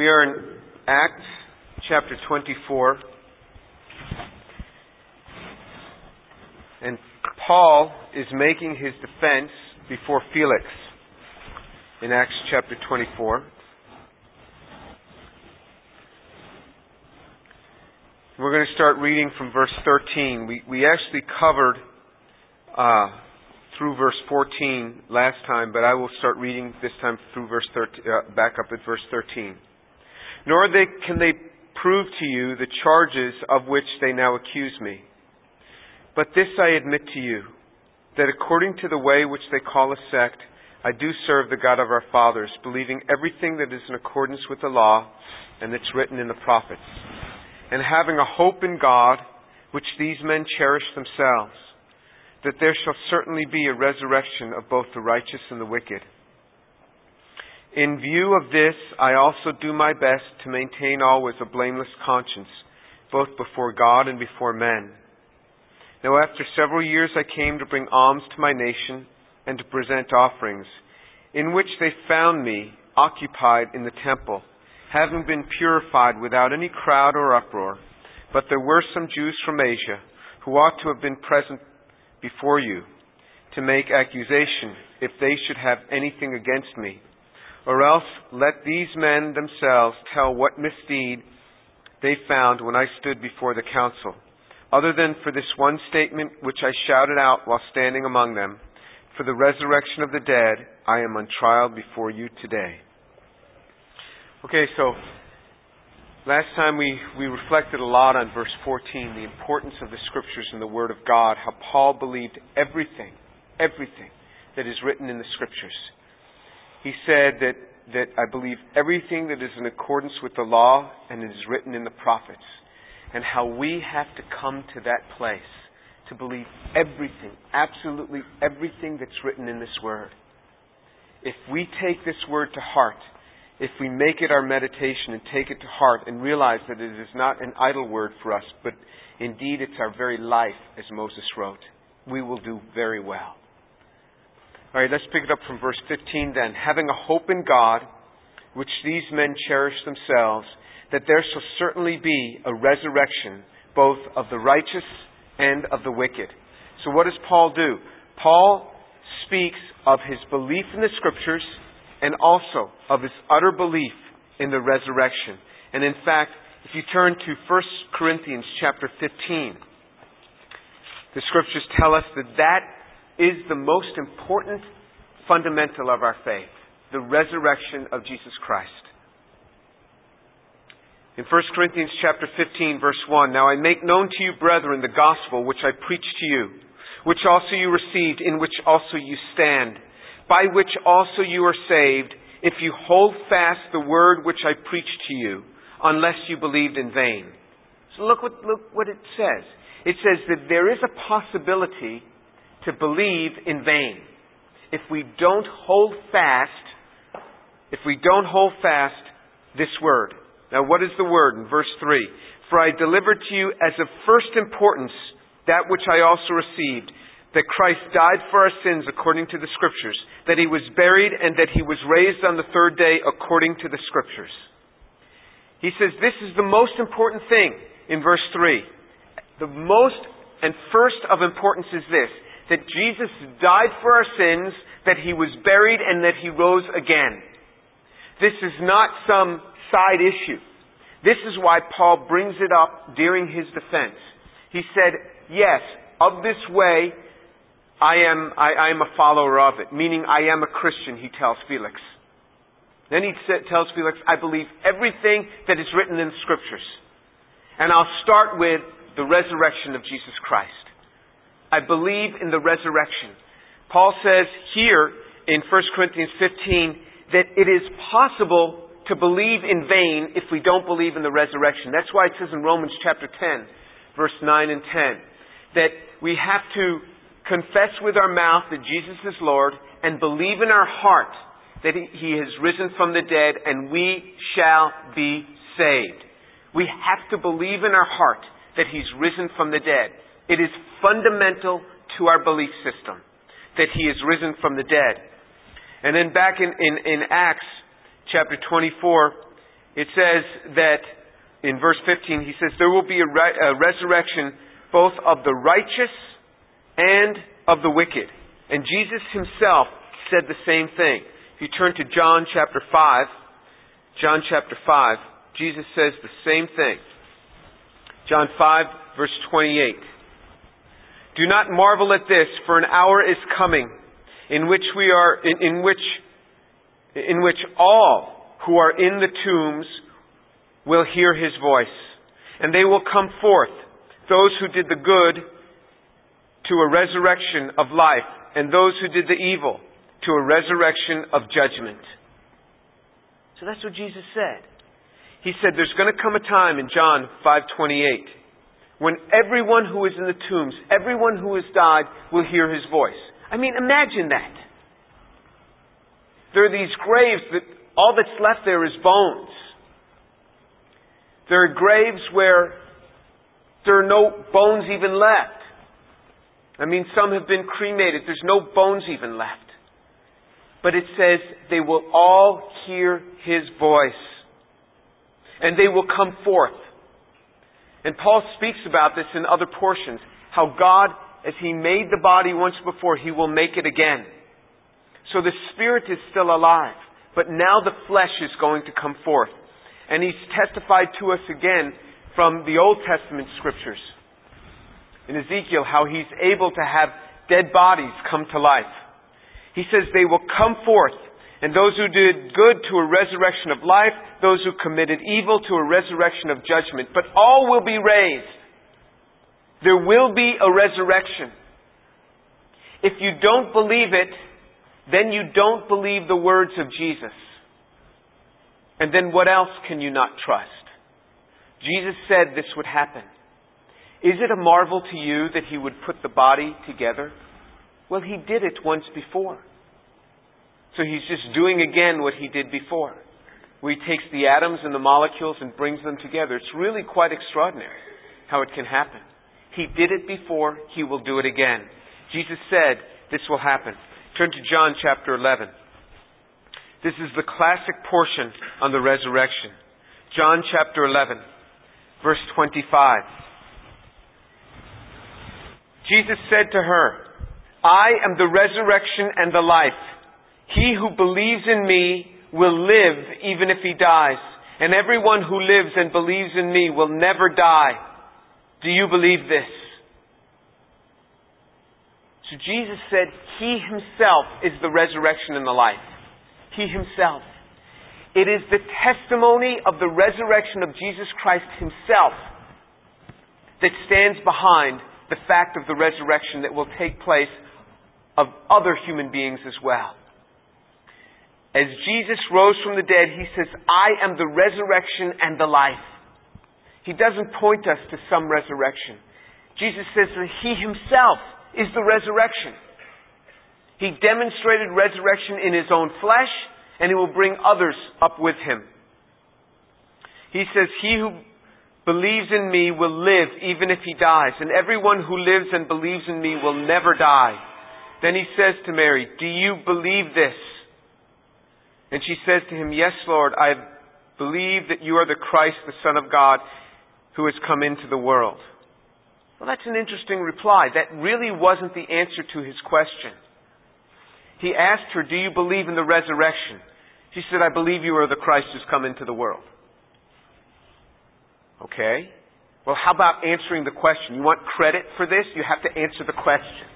We are in Acts chapter 24. And Paul is making his defense before Felix in Acts chapter 24. We're going to start reading from verse 13. We, we actually covered uh, through verse 14 last time, but I will start reading this time through verse 13, uh, back up at verse 13. Nor they, can they prove to you the charges of which they now accuse me. But this I admit to you, that according to the way which they call a sect, I do serve the God of our fathers, believing everything that is in accordance with the law and that's written in the prophets, and having a hope in God, which these men cherish themselves, that there shall certainly be a resurrection of both the righteous and the wicked. In view of this, I also do my best to maintain always a blameless conscience, both before God and before men. Now, after several years, I came to bring alms to my nation and to present offerings, in which they found me occupied in the temple, having been purified without any crowd or uproar. But there were some Jews from Asia who ought to have been present before you to make accusation if they should have anything against me. Or else let these men themselves tell what misdeed they found when I stood before the council, other than for this one statement which I shouted out while standing among them For the resurrection of the dead, I am on trial before you today. Okay, so last time we, we reflected a lot on verse 14, the importance of the scriptures and the Word of God, how Paul believed everything, everything that is written in the scriptures he said that, that I believe everything that is in accordance with the law and is written in the prophets, and how we have to come to that place to believe everything, absolutely everything that's written in this word. If we take this word to heart, if we make it our meditation and take it to heart and realize that it is not an idle word for us, but indeed it's our very life, as Moses wrote, we will do very well. All right, let's pick it up from verse 15 then. Having a hope in God, which these men cherish themselves, that there shall certainly be a resurrection both of the righteous and of the wicked. So what does Paul do? Paul speaks of his belief in the scriptures and also of his utter belief in the resurrection. And in fact, if you turn to 1 Corinthians chapter 15, the scriptures tell us that that is the most important fundamental of our faith the resurrection of Jesus Christ. In 1 Corinthians chapter 15 verse 1, Now I make known to you, brethren, the gospel which I preached to you, which also you received, in which also you stand, by which also you are saved, if you hold fast the word which I preached to you, unless you believed in vain. So look what, look what it says. It says that there is a possibility to believe in vain. If we don't hold fast, if we don't hold fast this word. Now, what is the word in verse 3? For I delivered to you as of first importance that which I also received, that Christ died for our sins according to the Scriptures, that he was buried, and that he was raised on the third day according to the Scriptures. He says this is the most important thing in verse 3. The most and first of importance is this that Jesus died for our sins, that he was buried, and that he rose again. This is not some side issue. This is why Paul brings it up during his defense. He said, Yes, of this way, I am, I, I am a follower of it, meaning I am a Christian, he tells Felix. Then he tells Felix, I believe everything that is written in the Scriptures. And I'll start with the resurrection of Jesus Christ. I believe in the resurrection. Paul says here in 1 Corinthians 15 that it is possible to believe in vain if we don't believe in the resurrection. That's why it says in Romans chapter 10, verse 9 and 10, that we have to confess with our mouth that Jesus is Lord and believe in our heart that he has risen from the dead and we shall be saved. We have to believe in our heart that he's risen from the dead. It is fundamental to our belief system that he is risen from the dead. And then back in, in, in Acts chapter 24, it says that in verse 15, he says, There will be a, re- a resurrection both of the righteous and of the wicked. And Jesus himself said the same thing. If you turn to John chapter 5, John chapter 5, Jesus says the same thing. John 5, verse 28. Do not marvel at this, for an hour is coming in which we are, in, in which, in which all who are in the tombs will hear his voice, and they will come forth, those who did the good to a resurrection of life, and those who did the evil to a resurrection of judgment. So that's what Jesus said. He said there's going to come a time in John 5:28 when everyone who is in the tombs, everyone who has died will hear his voice. I mean, imagine that. There are these graves that all that's left there is bones. There are graves where there are no bones even left. I mean, some have been cremated. There's no bones even left. But it says they will all hear his voice. And they will come forth. And Paul speaks about this in other portions. How God, as he made the body once before, he will make it again. So the spirit is still alive. But now the flesh is going to come forth. And he's testified to us again from the Old Testament scriptures. In Ezekiel, how he's able to have dead bodies come to life. He says they will come forth, and those who did good to a resurrection of life, those who committed evil to a resurrection of judgment. But all will be raised. There will be a resurrection. If you don't believe it, then you don't believe the words of Jesus. And then what else can you not trust? Jesus said this would happen. Is it a marvel to you that he would put the body together? Well, he did it once before. So he's just doing again what he did before. Where he takes the atoms and the molecules and brings them together. It's really quite extraordinary how it can happen. He did it before, he will do it again. Jesus said this will happen. Turn to John chapter 11. This is the classic portion on the resurrection. John chapter 11, verse 25. Jesus said to her, I am the resurrection and the life. He who believes in me will live even if he dies. And everyone who lives and believes in me will never die. Do you believe this? So Jesus said, He Himself is the resurrection and the life. He himself. It is the testimony of the resurrection of Jesus Christ himself that stands behind the fact of the resurrection that will take place of other human beings as well. As Jesus rose from the dead, he says, I am the resurrection and the life. He doesn't point us to some resurrection. Jesus says that he himself is the resurrection. He demonstrated resurrection in his own flesh, and he will bring others up with him. He says, He who believes in me will live even if he dies, and everyone who lives and believes in me will never die. Then he says to Mary, Do you believe this? And she says to him, Yes, Lord, I believe that you are the Christ, the Son of God, who has come into the world. Well, that's an interesting reply. That really wasn't the answer to his question. He asked her, Do you believe in the resurrection? She said, I believe you are the Christ who's come into the world. Okay? Well, how about answering the question? You want credit for this? You have to answer the question.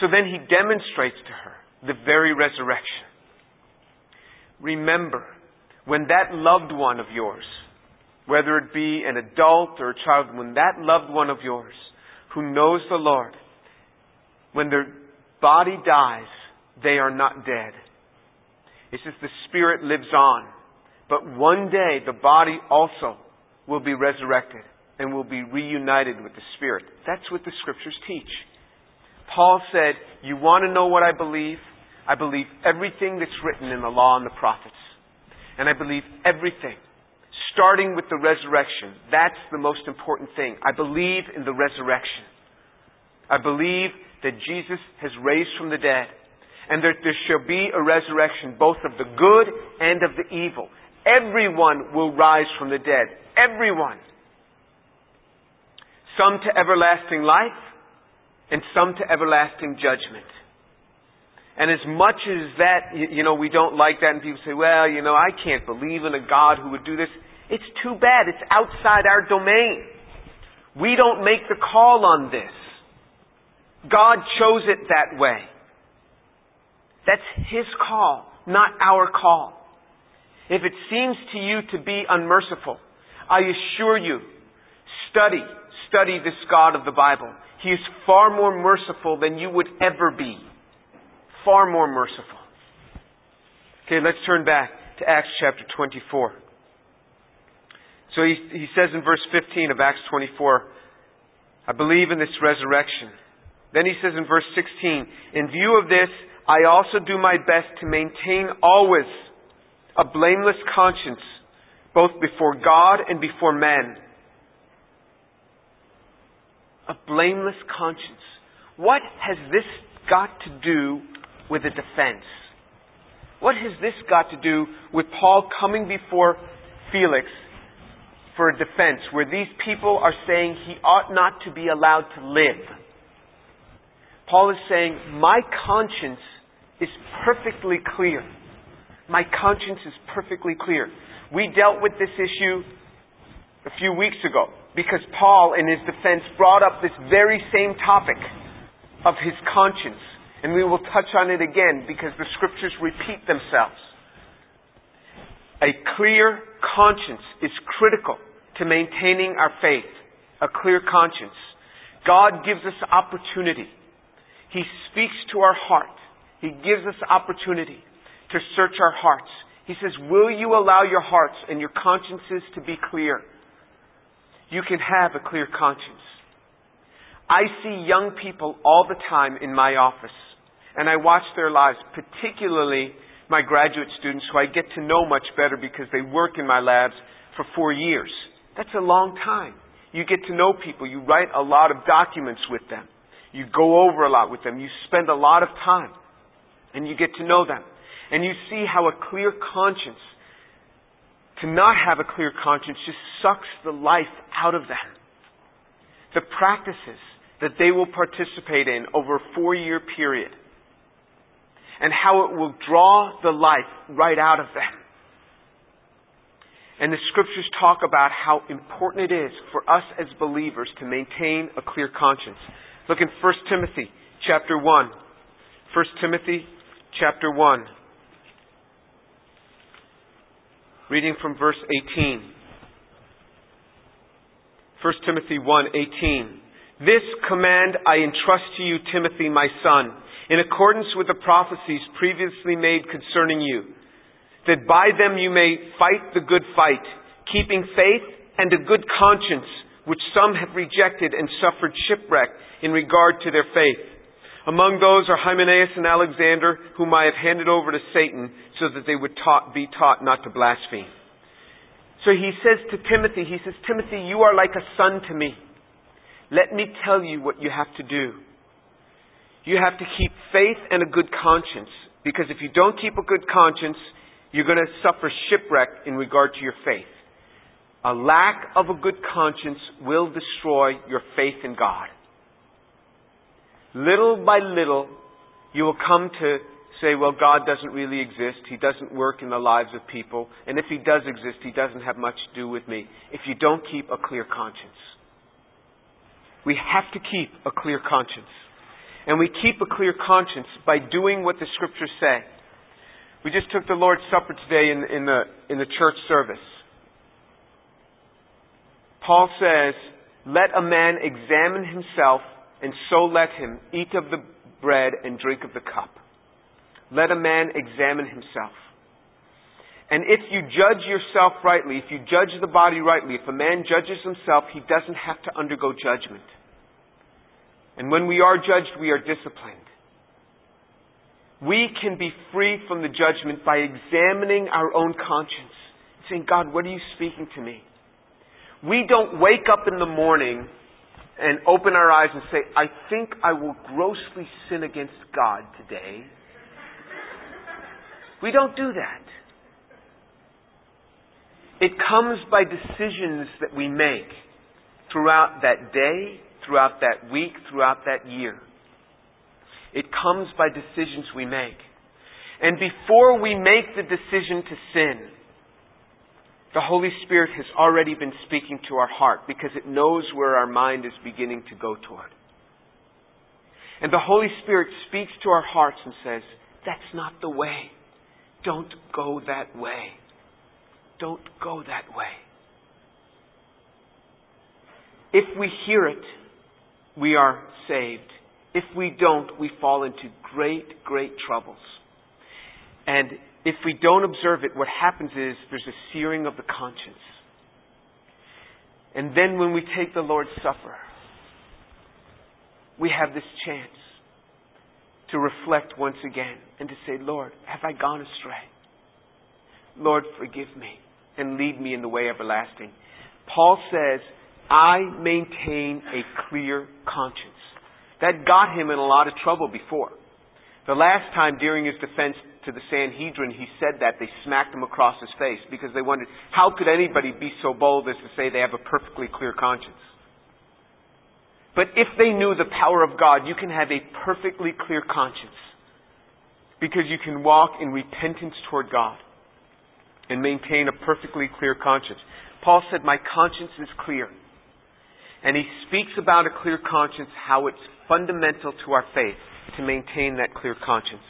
So then he demonstrates to her the very resurrection. Remember, when that loved one of yours, whether it be an adult or a child, when that loved one of yours who knows the Lord, when their body dies, they are not dead. It's just the spirit lives on. But one day the body also will be resurrected and will be reunited with the spirit. That's what the scriptures teach. Paul said, You want to know what I believe? I believe everything that's written in the law and the prophets. And I believe everything, starting with the resurrection. That's the most important thing. I believe in the resurrection. I believe that Jesus has raised from the dead. and that there shall be a resurrection both of the good and of the evil. Everyone will rise from the dead. Everyone. Some to everlasting life, and some to everlasting judgment. And as much as that, you know, we don't like that, and people say, well, you know, I can't believe in a God who would do this. It's too bad. It's outside our domain. We don't make the call on this. God chose it that way. That's His call, not our call. If it seems to you to be unmerciful, I assure you, study, study this God of the Bible. He is far more merciful than you would ever be. Far more merciful. Okay, let's turn back to Acts chapter 24. So he, he says in verse 15 of Acts 24, I believe in this resurrection. Then he says in verse 16, in view of this, I also do my best to maintain always a blameless conscience, both before God and before men. A blameless conscience. What has this got to do with a defense? What has this got to do with Paul coming before Felix for a defense where these people are saying he ought not to be allowed to live? Paul is saying, My conscience is perfectly clear. My conscience is perfectly clear. We dealt with this issue a few weeks ago because Paul, in his defense, brought up this very same topic of his conscience. And we will touch on it again because the scriptures repeat themselves. A clear conscience is critical to maintaining our faith. A clear conscience. God gives us opportunity. He speaks to our heart. He gives us opportunity to search our hearts. He says, Will you allow your hearts and your consciences to be clear? You can have a clear conscience. I see young people all the time in my office, and I watch their lives, particularly my graduate students who I get to know much better because they work in my labs for four years. That's a long time. You get to know people. You write a lot of documents with them. You go over a lot with them. You spend a lot of time. And you get to know them. And you see how a clear conscience, to not have a clear conscience, just sucks the life out of them. The practices that they will participate in over a four year period, and how it will draw the life right out of them. And the scriptures talk about how important it is for us as believers to maintain a clear conscience. Look in 1 Timothy chapter 1. 1 Timothy chapter 1. Reading from verse 18. 1 Timothy 1:18 This command I entrust to you Timothy my son in accordance with the prophecies previously made concerning you that by them you may fight the good fight keeping faith and a good conscience which some have rejected and suffered shipwreck in regard to their faith among those are Hymenaeus and Alexander, whom I have handed over to Satan, so that they would taught, be taught not to blaspheme. So he says to Timothy, he says, Timothy, you are like a son to me. Let me tell you what you have to do. You have to keep faith and a good conscience, because if you don't keep a good conscience, you're going to suffer shipwreck in regard to your faith. A lack of a good conscience will destroy your faith in God little by little, you will come to say, well, God doesn't really exist. He doesn't work in the lives of people. And if He does exist, He doesn't have much to do with me. If you don't keep a clear conscience. We have to keep a clear conscience. And we keep a clear conscience by doing what the scriptures say. We just took the Lord's Supper today in, in, the, in the church service. Paul says, let a man examine himself and so let him eat of the bread and drink of the cup. Let a man examine himself. And if you judge yourself rightly, if you judge the body rightly, if a man judges himself, he doesn't have to undergo judgment. And when we are judged, we are disciplined. We can be free from the judgment by examining our own conscience, saying, God, what are you speaking to me? We don't wake up in the morning and open our eyes and say, I think I will grossly sin against God today. We don't do that. It comes by decisions that we make throughout that day, throughout that week, throughout that year. It comes by decisions we make. And before we make the decision to sin, the Holy Spirit has already been speaking to our heart because it knows where our mind is beginning to go toward. And the Holy Spirit speaks to our hearts and says, That's not the way. Don't go that way. Don't go that way. If we hear it, we are saved. If we don't, we fall into great, great troubles. And if we don't observe it, what happens is there's a searing of the conscience. And then when we take the Lord's Supper, we have this chance to reflect once again and to say, Lord, have I gone astray? Lord, forgive me and lead me in the way everlasting. Paul says, I maintain a clear conscience. That got him in a lot of trouble before. The last time during his defense to the Sanhedrin he said that, they smacked him across his face because they wondered, how could anybody be so bold as to say they have a perfectly clear conscience? But if they knew the power of God, you can have a perfectly clear conscience because you can walk in repentance toward God and maintain a perfectly clear conscience. Paul said, My conscience is clear. And he speaks about a clear conscience, how it's fundamental to our faith to maintain that clear conscience.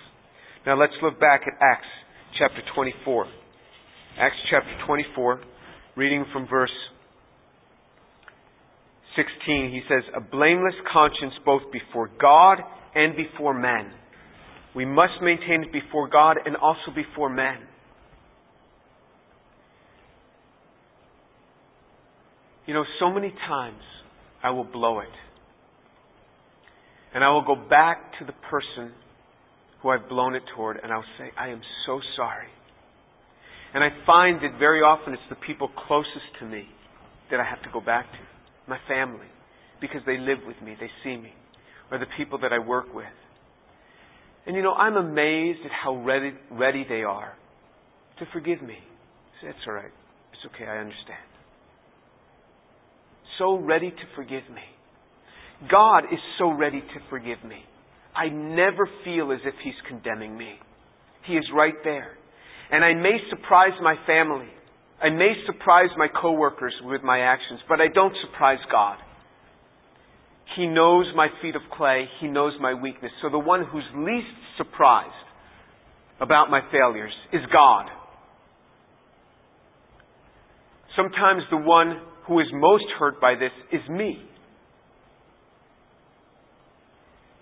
Now let's look back at Acts chapter 24. Acts chapter 24, reading from verse 16, he says, A blameless conscience both before God and before men. We must maintain it before God and also before men. You know, so many times I will blow it. And I will go back to the person who I've blown it toward and I'll say, I am so sorry. And I find that very often it's the people closest to me that I have to go back to my family, because they live with me, they see me, or the people that I work with. And you know, I'm amazed at how ready, ready they are to forgive me. Say, it's all right. It's okay. I understand. So ready to forgive me. God is so ready to forgive me. I never feel as if He's condemning me. He is right there. And I may surprise my family I may surprise my coworkers with my actions, but I don't surprise God. He knows my feet of clay. He knows my weakness. So the one who's least surprised about my failures is God. Sometimes the one who is most hurt by this is me.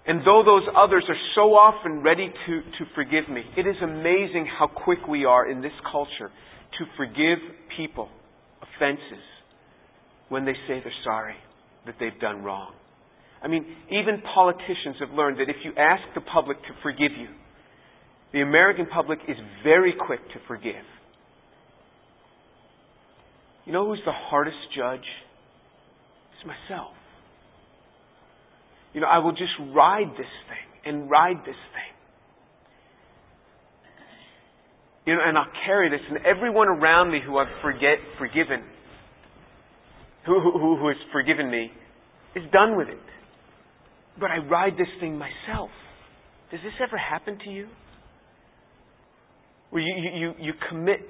And though those others are so often ready to, to forgive me, it is amazing how quick we are in this culture to forgive people offenses when they say they're sorry, that they've done wrong. I mean, even politicians have learned that if you ask the public to forgive you, the American public is very quick to forgive. You know who's the hardest judge? It's myself. You know, I will just ride this thing and ride this thing. You know, and I'll carry this, and everyone around me who I've forget, forgiven, who, who, who has forgiven me, is done with it. But I ride this thing myself. Does this ever happen to you? Where you, you, you commit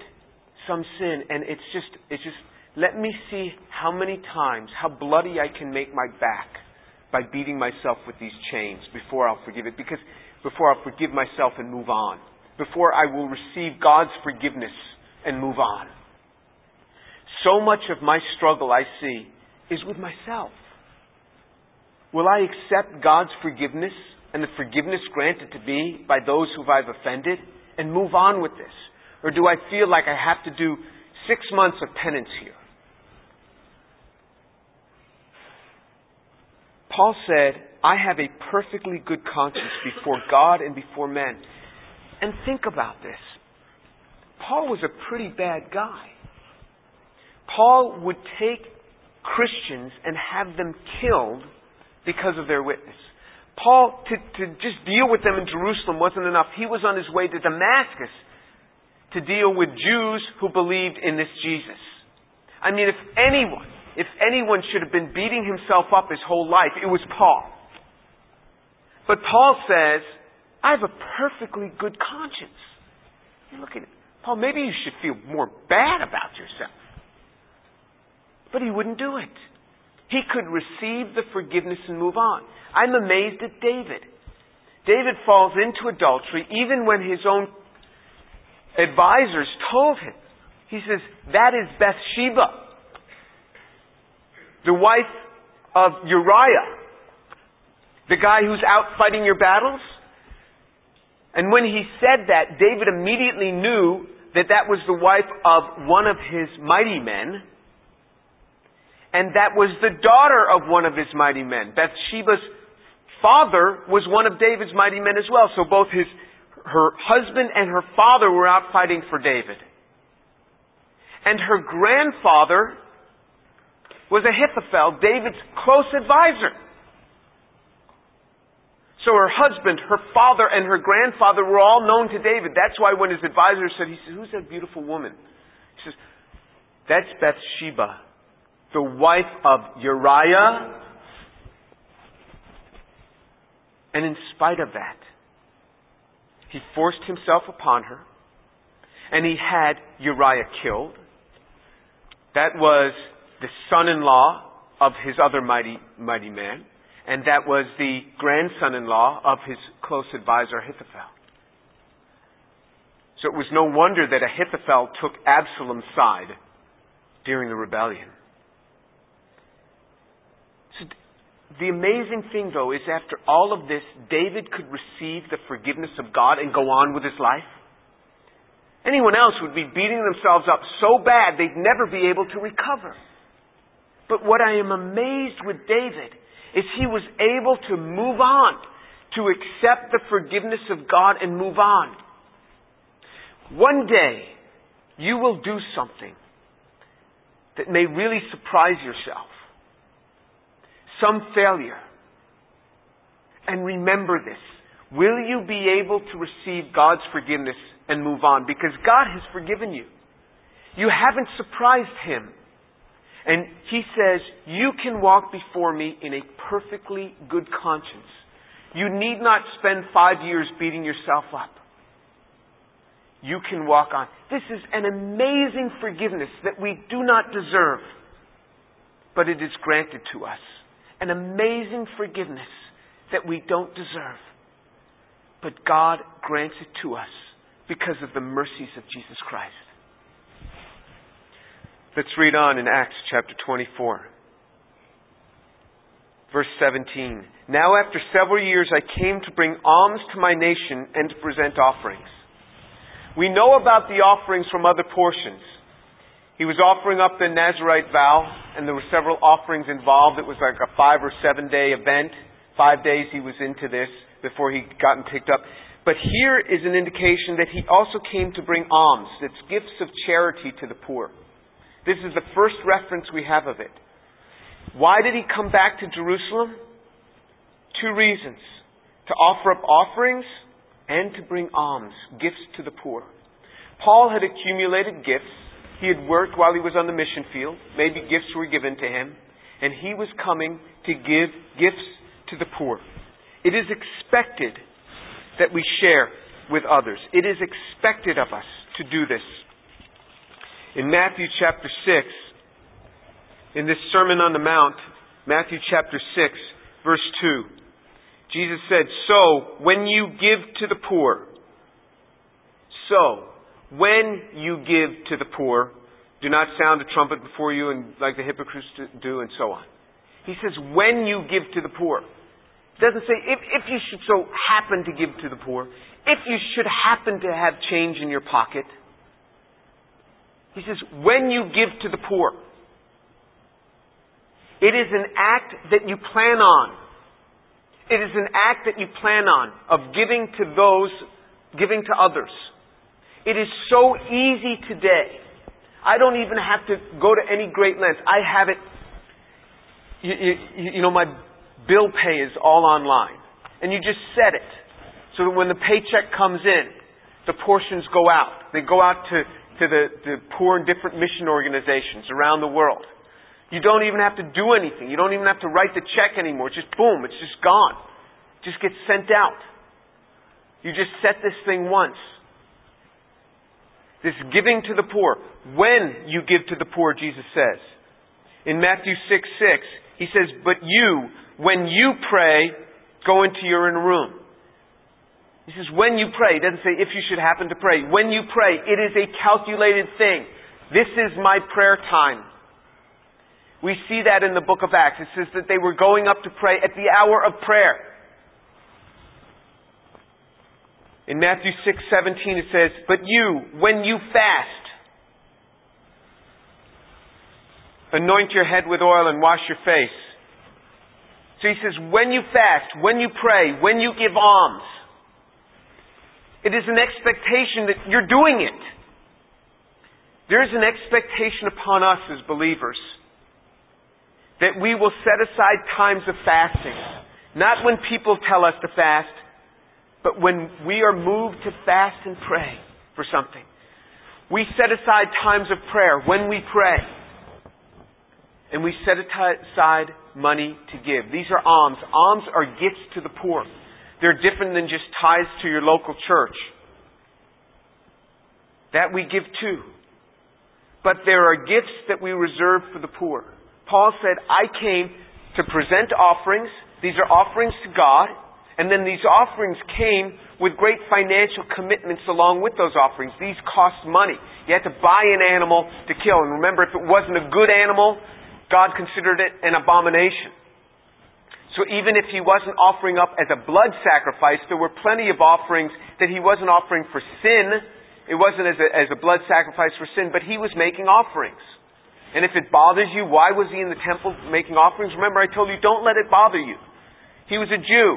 some sin, and it's just, it's just, let me see how many times, how bloody I can make my back by beating myself with these chains before I'll forgive it, because before I'll forgive myself and move on before I will receive God's forgiveness and move on. So much of my struggle I see is with myself. Will I accept God's forgiveness and the forgiveness granted to me by those who I've offended and move on with this? Or do I feel like I have to do six months of penance here? Paul said, I have a perfectly good conscience before God and before men. And think about this. Paul was a pretty bad guy. Paul would take Christians and have them killed because of their witness. Paul, to, to just deal with them in Jerusalem wasn't enough. He was on his way to Damascus to deal with Jews who believed in this Jesus. I mean, if anyone, if anyone should have been beating himself up his whole life, it was Paul. But Paul says, I have a perfectly good conscience. You look at it. Paul, maybe you should feel more bad about yourself. But he wouldn't do it. He could receive the forgiveness and move on. I'm amazed at David. David falls into adultery even when his own advisors told him. He says, that is Bathsheba, the wife of Uriah, the guy who's out fighting your battles. And when he said that, David immediately knew that that was the wife of one of his mighty men and that was the daughter of one of his mighty men. Bathsheba's father was one of David's mighty men as well. So both his, her husband and her father were out fighting for David. And her grandfather was Ahithophel, David's close advisor. So her husband, her father, and her grandfather were all known to David. That's why when his advisor said, he said, who's that beautiful woman? He says, that's Bathsheba the wife of Uriah. And in spite of that, he forced himself upon her, and he had Uriah killed. That was the son-in-law of his other mighty, mighty man, and that was the grandson-in-law of his close advisor Ahithophel. So it was no wonder that Ahithophel took Absalom's side during the rebellion. So The amazing thing, though, is after all of this, David could receive the forgiveness of God and go on with his life. Anyone else would be beating themselves up so bad they'd never be able to recover. But what I am amazed with David is he was able to move on, to accept the forgiveness of God and move on. One day, you will do something that may really surprise yourself some failure. And remember this. Will you be able to receive God's forgiveness and move on? Because God has forgiven you. You haven't surprised Him. And He says, You can walk before me in a perfectly good conscience. You need not spend five years beating yourself up. You can walk on. This is an amazing forgiveness that we do not deserve, but it is granted to us an amazing forgiveness that we don't deserve. But God grants it to us because of the mercies of Jesus Christ. Let's read on in Acts chapter 24. Verse 17. Now after several years I came to bring alms to my nation and to present offerings. We know about the offerings from other portions. He was offering up the Nazarite vow, and there were several offerings involved. It was like a five or seven day event. Five days he was into this before he gotten picked up. But here is an indication that he also came to bring alms. It's gifts of charity to the poor. This is the first reference we have of it. Why did he come back to Jerusalem? Two reasons. To offer up offerings and to bring alms, gifts to the poor. Paul had accumulated gifts he had worked while he was on the mission field. Maybe gifts were given to him. And he was coming to give gifts to the poor. It is expected that we share with others. It is expected of us to do this. In Matthew chapter 6, in this Sermon on the Mount, Matthew chapter 6, verse 2, Jesus said, So, when you give to the poor, so, when you give to the poor, do not sound a trumpet before you and like the hypocrites do and so on. He says, when you give to the poor. Doesn't say if, if you should so happen to give to the poor, if you should happen to have change in your pocket. He says, when you give to the poor. It is an act that you plan on. It is an act that you plan on of giving to those, giving to others. It is so easy today. I don't even have to go to any great lengths. I have it. You, you, you know, my bill pay is all online. And you just set it so that when the paycheck comes in, the portions go out. They go out to, to the, the poor and different mission organizations around the world. You don't even have to do anything. You don't even have to write the check anymore. It's just boom, it's just gone. Just gets sent out. You just set this thing once. This giving to the poor. When you give to the poor, Jesus says. In Matthew 6 6, he says, But you, when you pray, go into your inner room. He says, when you pray. He doesn't say if you should happen to pray. When you pray, it is a calculated thing. This is my prayer time. We see that in the book of Acts. It says that they were going up to pray at the hour of prayer. In Matthew 6:17 it says, "But you, when you fast, anoint your head with oil and wash your face." So he says, when you fast, when you pray, when you give alms, it is an expectation that you're doing it. There is an expectation upon us as believers that we will set aside times of fasting. Not when people tell us to fast, but when we are moved to fast and pray for something. We set aside times of prayer when we pray. And we set aside money to give. These are alms. Alms are gifts to the poor. They're different than just ties to your local church. That we give too. But there are gifts that we reserve for the poor. Paul said, I came to present offerings. These are offerings to God. And then these offerings came with great financial commitments along with those offerings. These cost money. You had to buy an animal to kill. And remember, if it wasn't a good animal, God considered it an abomination. So even if he wasn't offering up as a blood sacrifice, there were plenty of offerings that he wasn't offering for sin. It wasn't as a, as a blood sacrifice for sin, but he was making offerings. And if it bothers you, why was he in the temple making offerings? Remember, I told you, don't let it bother you. He was a Jew.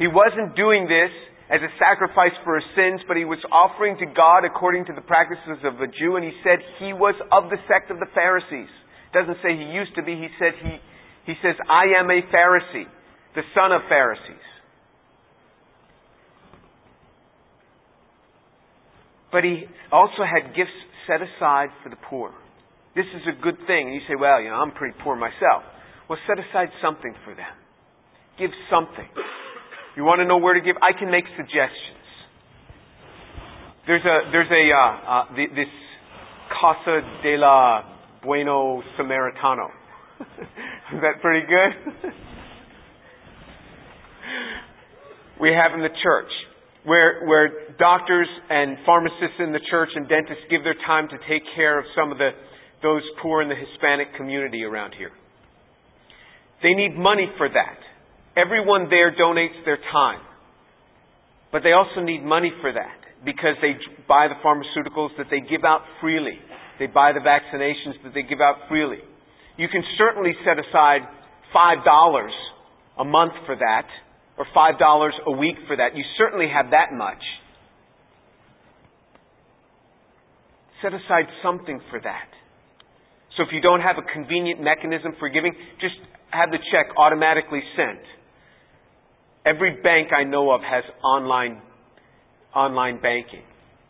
He wasn't doing this as a sacrifice for his sins, but he was offering to God according to the practices of a Jew, and he said he was of the sect of the Pharisees. Doesn't say he used to be, he said he he says, I am a Pharisee, the son of Pharisees. But he also had gifts set aside for the poor. This is a good thing. And you say, well, you know, I'm pretty poor myself. Well, set aside something for them. Give something. You want to know where to give? I can make suggestions. There's a, there's a, uh, uh, this Casa de la Bueno Samaritano. Is that pretty good? we have in the church where, where doctors and pharmacists in the church and dentists give their time to take care of some of the, those poor in the Hispanic community around here. They need money for that. Everyone there donates their time. But they also need money for that because they buy the pharmaceuticals that they give out freely. They buy the vaccinations that they give out freely. You can certainly set aside $5 a month for that, or $5 a week for that. You certainly have that much. Set aside something for that. So if you don't have a convenient mechanism for giving, just have the check automatically sent. Every bank I know of has online, online banking.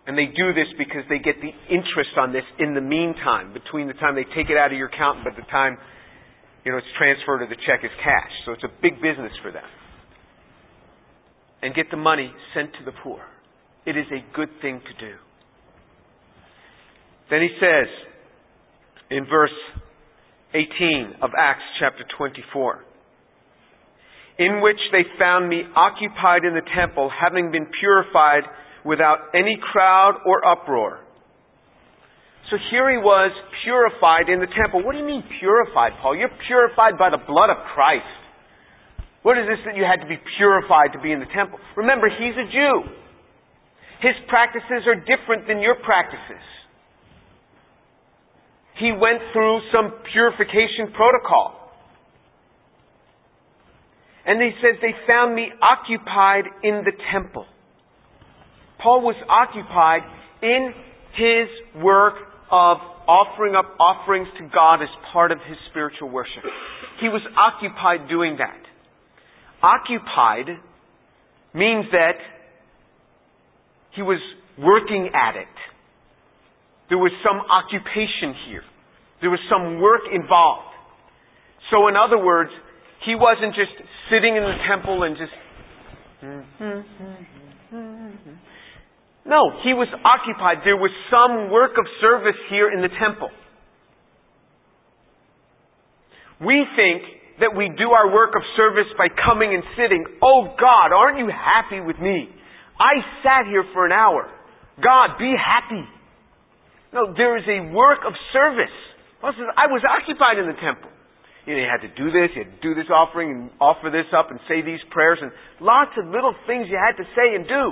And they do this because they get the interest on this in the meantime, between the time they take it out of your account but the time you know, it's transferred or the check is cashed. So it's a big business for them. And get the money sent to the poor. It is a good thing to do. Then he says in verse 18 of Acts chapter 24, in which they found me occupied in the temple, having been purified without any crowd or uproar. So here he was purified in the temple. What do you mean purified, Paul? You're purified by the blood of Christ. What is this that you had to be purified to be in the temple? Remember, he's a Jew. His practices are different than your practices. He went through some purification protocol. And he says they found me occupied in the temple. Paul was occupied in his work of offering up offerings to God as part of his spiritual worship. He was occupied doing that. Occupied means that he was working at it. There was some occupation here. There was some work involved. So, in other words, he wasn't just sitting in the temple and just. No, he was occupied. There was some work of service here in the temple. We think that we do our work of service by coming and sitting. Oh God, aren't you happy with me? I sat here for an hour. God, be happy. No, there is a work of service. I was occupied in the temple. You, know, you had to do this, you had to do this offering and offer this up and say these prayers and lots of little things you had to say and do.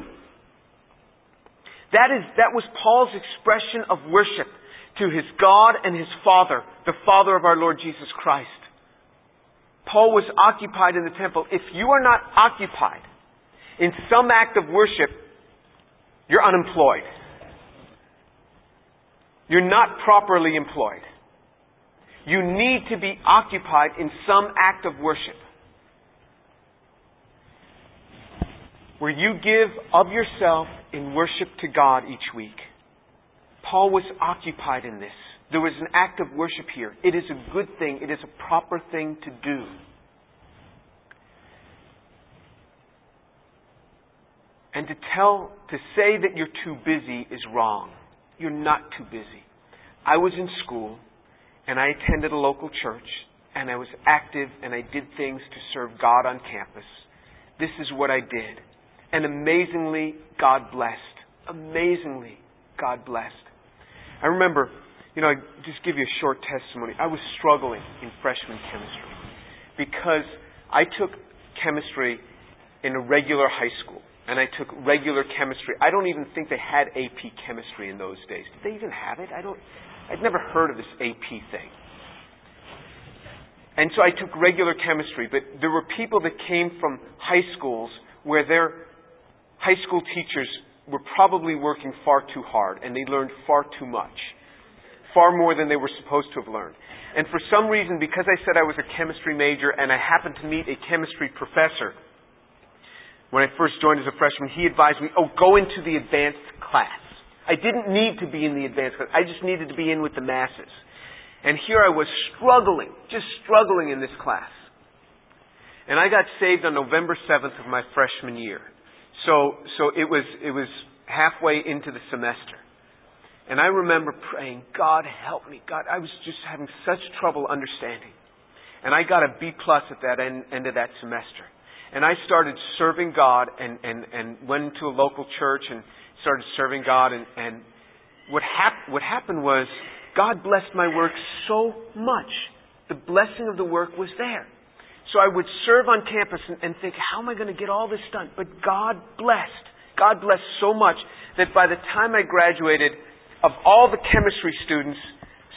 That is, that was Paul's expression of worship to his God and his Father, the Father of our Lord Jesus Christ. Paul was occupied in the temple. If you are not occupied in some act of worship, you're unemployed. You're not properly employed. You need to be occupied in some act of worship. Where you give of yourself in worship to God each week. Paul was occupied in this. There was an act of worship here. It is a good thing. It is a proper thing to do. And to tell, to say that you're too busy is wrong. You're not too busy. I was in school and I attended a local church and I was active and I did things to serve God on campus. This is what I did. And amazingly, God blessed. Amazingly, God blessed. I remember, you know, I just give you a short testimony. I was struggling in freshman chemistry because I took chemistry in a regular high school and I took regular chemistry. I don't even think they had AP chemistry in those days. Did they even have it? I don't I'd never heard of this AP thing. And so I took regular chemistry, but there were people that came from high schools where their high school teachers were probably working far too hard and they learned far too much. Far more than they were supposed to have learned. And for some reason, because I said I was a chemistry major and I happened to meet a chemistry professor when I first joined as a freshman, he advised me, oh, go into the advanced class. I didn't need to be in the advanced class. I just needed to be in with the masses. And here I was struggling, just struggling in this class. And I got saved on November 7th of my freshman year. So, so it was, it was halfway into the semester. And I remember praying, God help me. God, I was just having such trouble understanding. And I got a B plus at that end, end of that semester. And I started serving God and, and, and went to a local church and started serving God, and, and what, hap- what happened was God blessed my work so much. The blessing of the work was there. So I would serve on campus and, and think, how am I going to get all this done? But God blessed. God blessed so much that by the time I graduated, of all the chemistry students,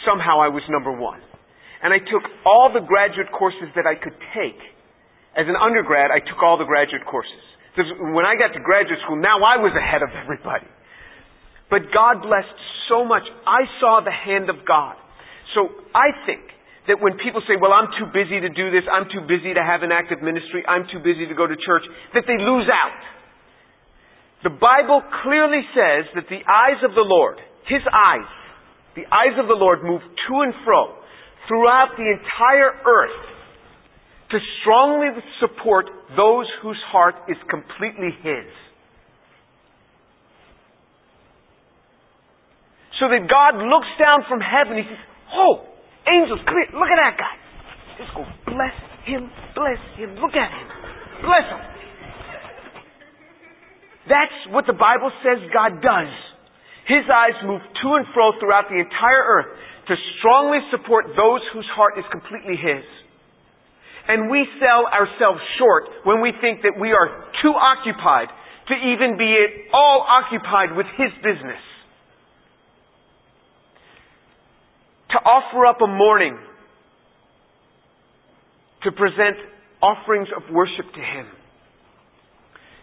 somehow I was number one. And I took all the graduate courses that I could take. As an undergrad, I took all the graduate courses. Because when I got to graduate school, now I was ahead of everybody. But God blessed so much. I saw the hand of God. So I think that when people say, well, I'm too busy to do this, I'm too busy to have an active ministry, I'm too busy to go to church, that they lose out. The Bible clearly says that the eyes of the Lord, His eyes, the eyes of the Lord move to and fro throughout the entire earth to strongly support those whose heart is completely His. So that God looks down from heaven, He says, Oh, angels, come here, look at that guy. Just go bless him, bless him, look at him, bless him. That's what the Bible says God does. His eyes move to and fro throughout the entire earth to strongly support those whose heart is completely His. And we sell ourselves short when we think that we are too occupied to even be at all occupied with His business. To offer up a morning to present offerings of worship to Him.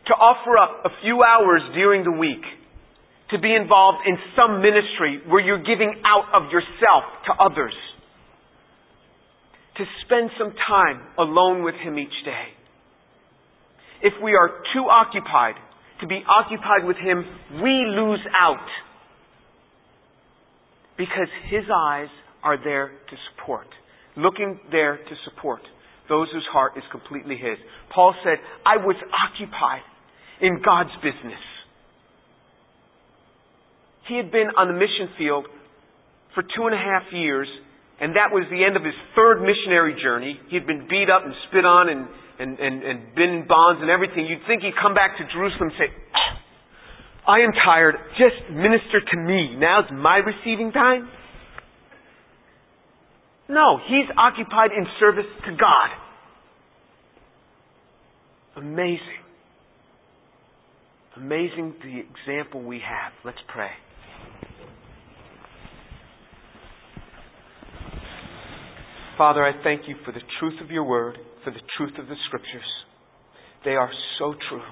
To offer up a few hours during the week to be involved in some ministry where you're giving out of yourself to others to spend some time alone with Him each day. If we are too occupied to be occupied with Him, we lose out. Because His eyes are there to support, looking there to support those whose heart is completely His. Paul said, I was occupied in God's business. He had been on the mission field for two and a half years, and that was the end of his third missionary journey. He had been beat up and spit on and, and, and, and been in bonds and everything. You'd think he'd come back to Jerusalem and say, I am tired. Just minister to me. Now's my receiving time. No, he's occupied in service to God. Amazing. Amazing the example we have. Let's pray. Father, I thank you for the truth of your word, for the truth of the scriptures. They are so true.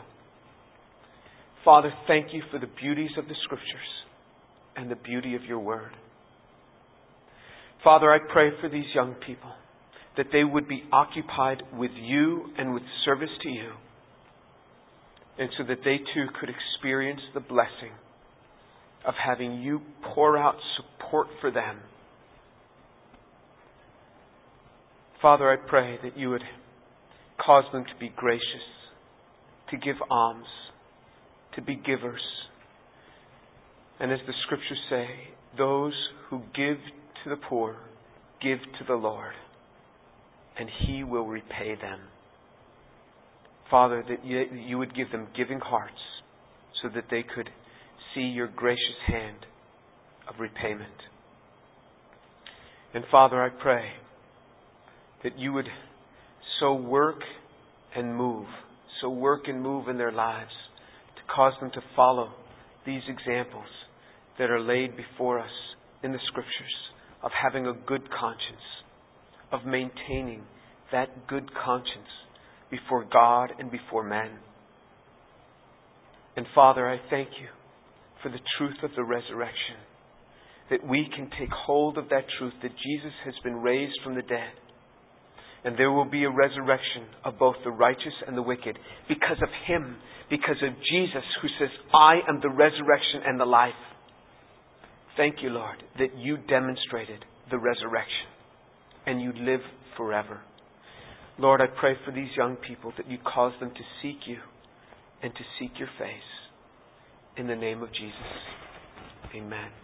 Father, thank you for the beauties of the scriptures and the beauty of your word. Father, I pray for these young people that they would be occupied with you and with service to you, and so that they too could experience the blessing of having you pour out support for them. Father, I pray that you would cause them to be gracious, to give alms, to be givers. And as the scriptures say, those who give to the poor, give to the Lord, and He will repay them. Father, that you would give them giving hearts so that they could see your gracious hand of repayment. And Father, I pray that you would so work and move, so work and move in their lives cause them to follow these examples that are laid before us in the Scriptures of having a good conscience, of maintaining that good conscience before God and before men. And Father, I thank you for the truth of the resurrection, that we can take hold of that truth that Jesus has been raised from the dead. And there will be a resurrection of both the righteous and the wicked because of Him, because of Jesus who says, I am the resurrection and the life. Thank you, Lord, that you demonstrated the resurrection and you live forever. Lord, I pray for these young people that you cause them to seek you and to seek your face. In the name of Jesus. Amen.